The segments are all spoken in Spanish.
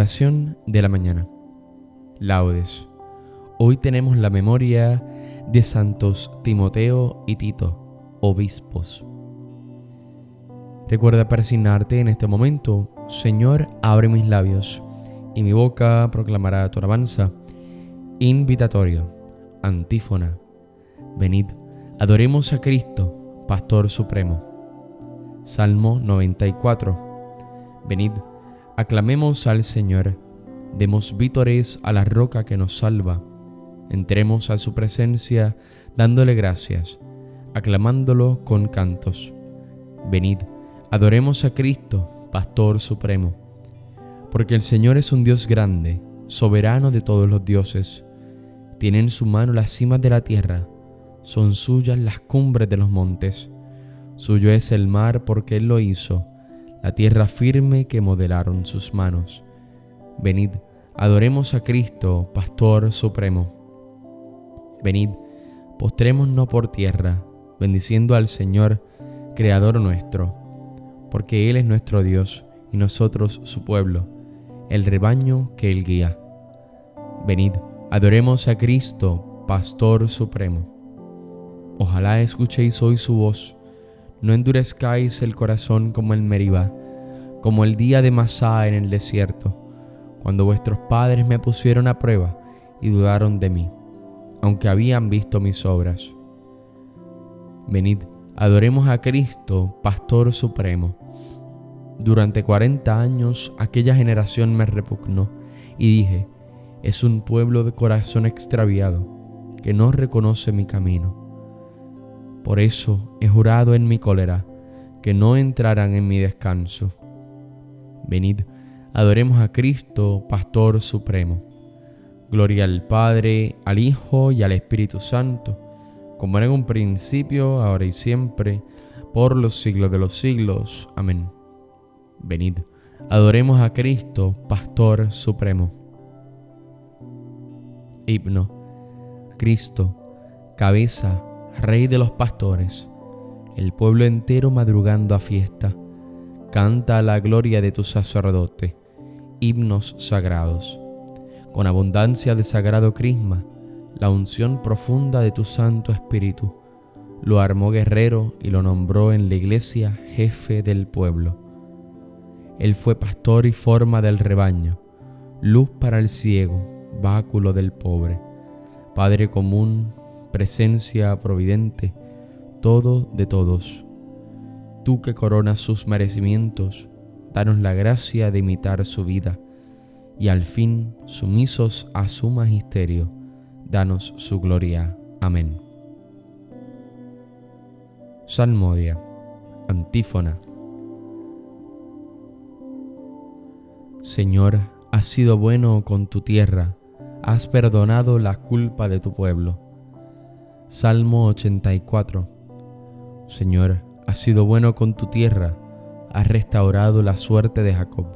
Oración de la mañana. Laudes. Hoy tenemos la memoria de santos Timoteo y Tito, obispos. Recuerda persignarte en este momento. Señor, abre mis labios y mi boca proclamará tu alabanza. Invitatorio. Antífona. Venid, adoremos a Cristo, Pastor Supremo. Salmo 94. Venid, aclamemos al Señor, demos vítores a la roca que nos salva. Entremos a su presencia dándole gracias, aclamándolo con cantos. Venid, adoremos a Cristo, Pastor Supremo. Porque el Señor es un Dios grande, soberano de todos los dioses. Tiene en su mano las cimas de la tierra son suyas las cumbres de los montes. Suyo es el mar porque Él lo hizo, la tierra firme que modelaron sus manos. Venid, adoremos a Cristo, Pastor Supremo. Venid, postrémonos por tierra, bendiciendo al Señor, Creador nuestro, porque Él es nuestro Dios y nosotros su pueblo, el rebaño que Él guía. Venid, adoremos a Cristo, Pastor Supremo. Ojalá escuchéis hoy su voz, no endurezcáis el corazón como el Meribá, como el día de Masá en el desierto, cuando vuestros padres me pusieron a prueba y dudaron de mí, aunque habían visto mis obras. Venid, adoremos a Cristo, Pastor Supremo. Durante cuarenta años aquella generación me repugnó y dije, es un pueblo de corazón extraviado que no reconoce mi camino. Por eso he jurado en mi cólera que no entrarán en mi descanso. Venid, adoremos a Cristo, Pastor Supremo. Gloria al Padre, al Hijo y al Espíritu Santo, como era en un principio, ahora y siempre, por los siglos de los siglos. Amén. Venid, adoremos a Cristo, Pastor Supremo. Himno. Cristo, cabeza, Rey de los pastores, el pueblo entero madrugando a fiesta, canta la gloria de tu sacerdote, himnos sagrados. Con abundancia de sagrado crisma, la unción profunda de tu Santo Espíritu, lo armó guerrero y lo nombró en la iglesia jefe del pueblo. Él fue pastor y forma del rebaño, luz para el ciego, báculo del pobre, Padre común, presencia providente, todo de todos. Tú que coronas sus merecimientos, danos la gracia de imitar su vida, y al fin, sumisos a su magisterio, danos su gloria. Amén. Salmodia, antífona. Señor, has sido bueno con tu tierra, has perdonado la culpa de tu pueblo Salmo 84 Señor, has sido bueno con tu tierra, has restaurado la suerte de Jacob,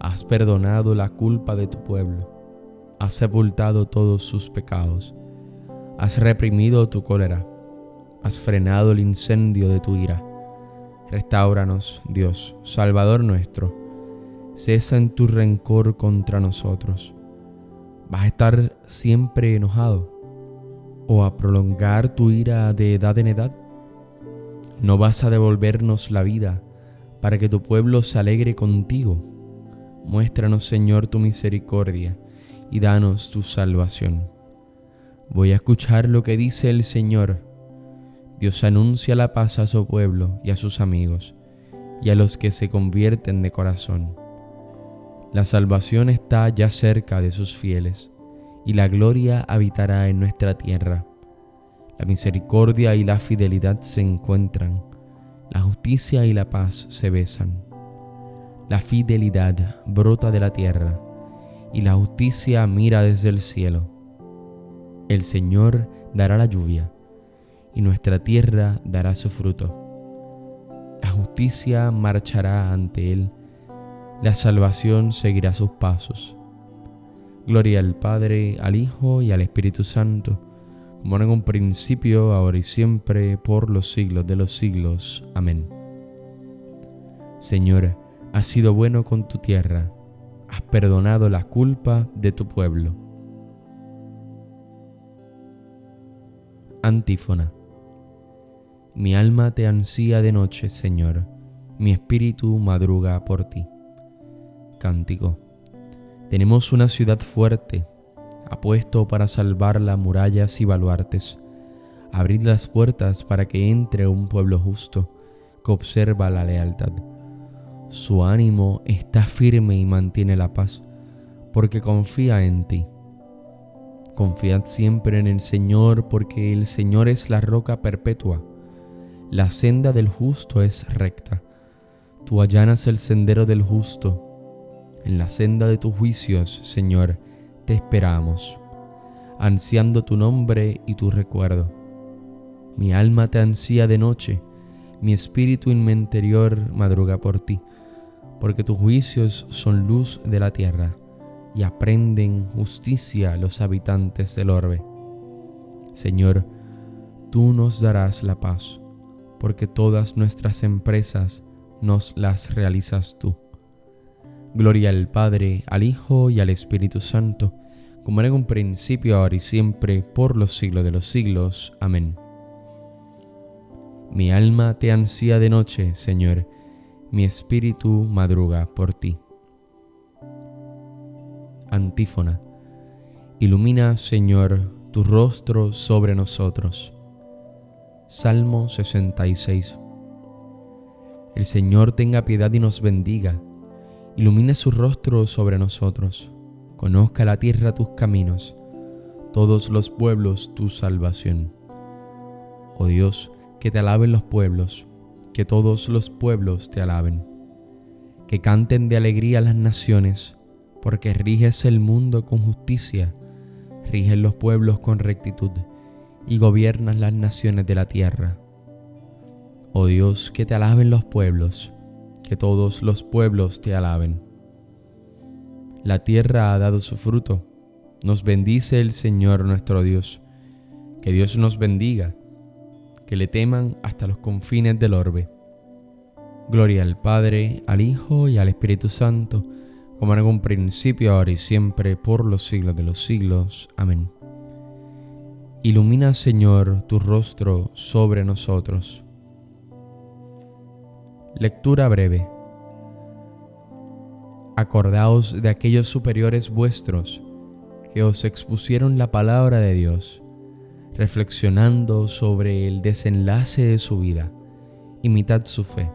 has perdonado la culpa de tu pueblo, has sepultado todos sus pecados, has reprimido tu cólera, has frenado el incendio de tu ira. Restauranos, Dios, Salvador nuestro, cesa en tu rencor contra nosotros. ¿Vas a estar siempre enojado? O a prolongar tu ira de edad en edad? ¿No vas a devolvernos la vida para que tu pueblo se alegre contigo? Muéstranos, Señor, tu misericordia y danos tu salvación. Voy a escuchar lo que dice el Señor. Dios anuncia la paz a su pueblo y a sus amigos y a los que se convierten de corazón. La salvación está ya cerca de sus fieles y la gloria habitará en nuestra tierra. La misericordia y la fidelidad se encuentran, la justicia y la paz se besan. La fidelidad brota de la tierra y la justicia mira desde el cielo. El Señor dará la lluvia y nuestra tierra dará su fruto. La justicia marchará ante Él, la salvación seguirá sus pasos. Gloria al Padre, al Hijo y al Espíritu Santo, como en un principio, ahora y siempre, por los siglos de los siglos. Amén. Señor, has sido bueno con tu tierra, has perdonado la culpa de tu pueblo. Antífona. Mi alma te ansía de noche, Señor, mi espíritu madruga por ti. Cántico. Tenemos una ciudad fuerte, apuesto para salvarla murallas y baluartes. Abrid las puertas para que entre un pueblo justo que observa la lealtad. Su ánimo está firme y mantiene la paz, porque confía en ti. Confiad siempre en el Señor, porque el Señor es la roca perpetua. La senda del justo es recta. Tú allanas el sendero del justo. En la senda de tus juicios, Señor, te esperamos, ansiando tu nombre y tu recuerdo. Mi alma te ansía de noche, mi espíritu interior madruga por ti, porque tus juicios son luz de la tierra y aprenden justicia los habitantes del orbe. Señor, tú nos darás la paz, porque todas nuestras empresas nos las realizas tú. Gloria al Padre, al Hijo y al Espíritu Santo, como era en un principio, ahora y siempre, por los siglos de los siglos. Amén. Mi alma te ansía de noche, Señor, mi espíritu madruga por ti. Antífona. Ilumina, Señor, tu rostro sobre nosotros. Salmo 66. El Señor tenga piedad y nos bendiga. Ilumine su rostro sobre nosotros. Conozca la tierra tus caminos, todos los pueblos tu salvación. Oh Dios, que te alaben los pueblos, que todos los pueblos te alaben. Que canten de alegría las naciones porque riges el mundo con justicia, riges los pueblos con rectitud y gobiernas las naciones de la tierra. Oh Dios, que te alaben los pueblos, que todos los pueblos te alaben. La tierra ha dado su fruto, nos bendice el Señor nuestro Dios. Que Dios nos bendiga, que le teman hasta los confines del orbe. Gloria al Padre, al Hijo y al Espíritu Santo, como en un principio, ahora y siempre, por los siglos de los siglos. Amén. Ilumina, Señor, tu rostro sobre nosotros. Lectura breve. Acordaos de aquellos superiores vuestros que os expusieron la palabra de Dios, reflexionando sobre el desenlace de su vida. Imitad su fe.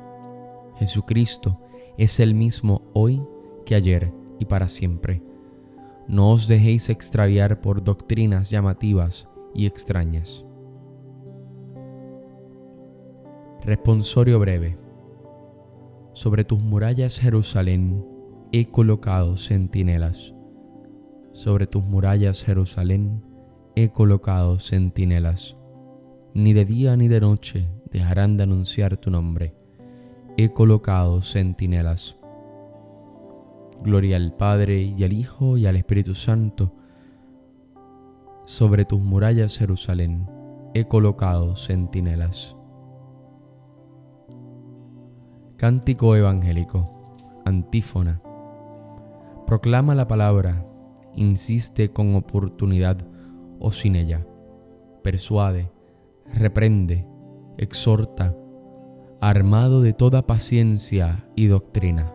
Jesucristo es el mismo hoy que ayer y para siempre. No os dejéis extraviar por doctrinas llamativas y extrañas. Responsorio breve. Sobre tus murallas, Jerusalén, he colocado centinelas. Sobre tus murallas, Jerusalén, he colocado centinelas. Ni de día ni de noche dejarán de anunciar tu nombre. He colocado centinelas. Gloria al Padre y al Hijo y al Espíritu Santo. Sobre tus murallas, Jerusalén, he colocado centinelas. Cántico evangélico. Antífona. Proclama la palabra, insiste con oportunidad o sin ella. Persuade, reprende, exhorta, armado de toda paciencia y doctrina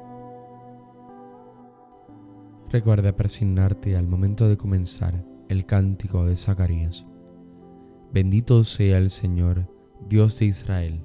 Recuerda persignarte al momento de comenzar el cántico de Zacarías. Bendito sea el Señor, Dios de Israel,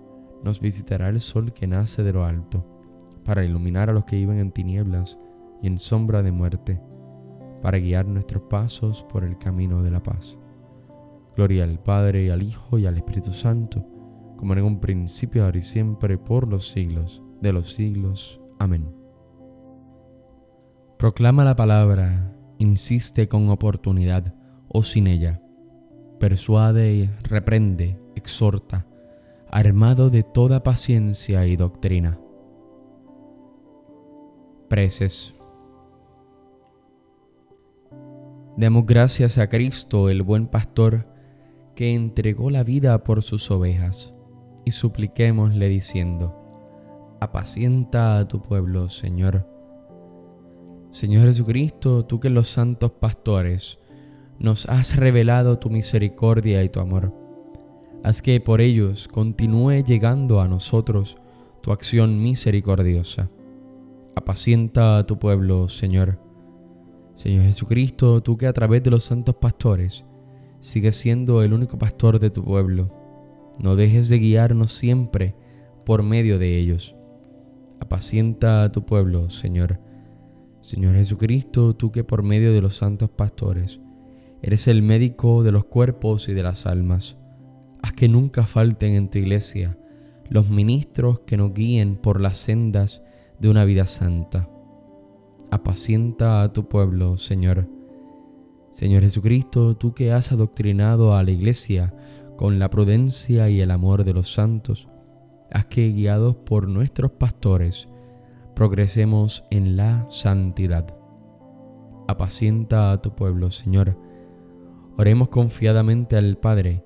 nos visitará el sol que nace de lo alto, para iluminar a los que viven en tinieblas y en sombra de muerte, para guiar nuestros pasos por el camino de la paz. Gloria al Padre, y al Hijo, y al Espíritu Santo, como en un principio, ahora y siempre, por los siglos de los siglos. Amén. Proclama la palabra, insiste con oportunidad o sin ella. Persuade, reprende, exhorta, armado de toda paciencia y doctrina. Preces. Demos gracias a Cristo, el buen pastor, que entregó la vida por sus ovejas, y supliquémosle diciendo, apacienta a tu pueblo, Señor. Señor Jesucristo, tú que los santos pastores nos has revelado tu misericordia y tu amor, haz que por ellos continúe llegando a nosotros tu acción misericordiosa. Apacienta a tu pueblo, Señor. Señor Jesucristo, tú que a través de los santos pastores sigues siendo el único pastor de tu pueblo, no dejes de guiarnos siempre por medio de ellos. Apacienta a tu pueblo, Señor. Señor Jesucristo, tú que por medio de los santos pastores eres el médico de los cuerpos y de las almas, haz que nunca falten en tu iglesia los ministros que nos guíen por las sendas de una vida santa. Apacienta a tu pueblo, Señor. Señor Jesucristo, tú que has adoctrinado a la iglesia con la prudencia y el amor de los santos, haz que guiados por nuestros pastores, progresemos en la santidad. Apacienta a tu pueblo, Señor. Oremos confiadamente al Padre,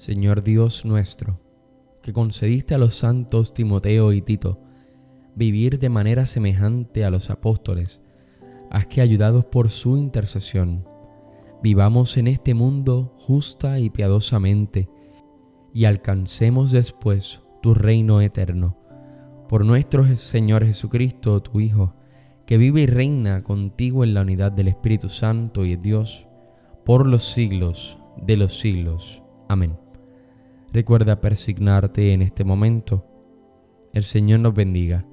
Señor Dios nuestro, que concediste a los santos Timoteo y Tito vivir de manera semejante a los apóstoles, haz que ayudados por su intercesión, vivamos en este mundo justa y piadosamente, y alcancemos después tu reino eterno. Por nuestro Señor Jesucristo, tu Hijo, que vive y reina contigo en la unidad del Espíritu Santo y de Dios, por los siglos de los siglos. Amén. Recuerda persignarte en este momento. El Señor nos bendiga,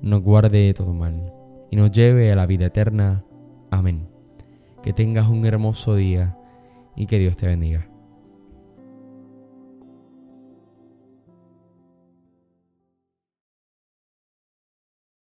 nos guarde de todo mal y nos lleve a la vida eterna. Amén. Que tengas un hermoso día y que Dios te bendiga.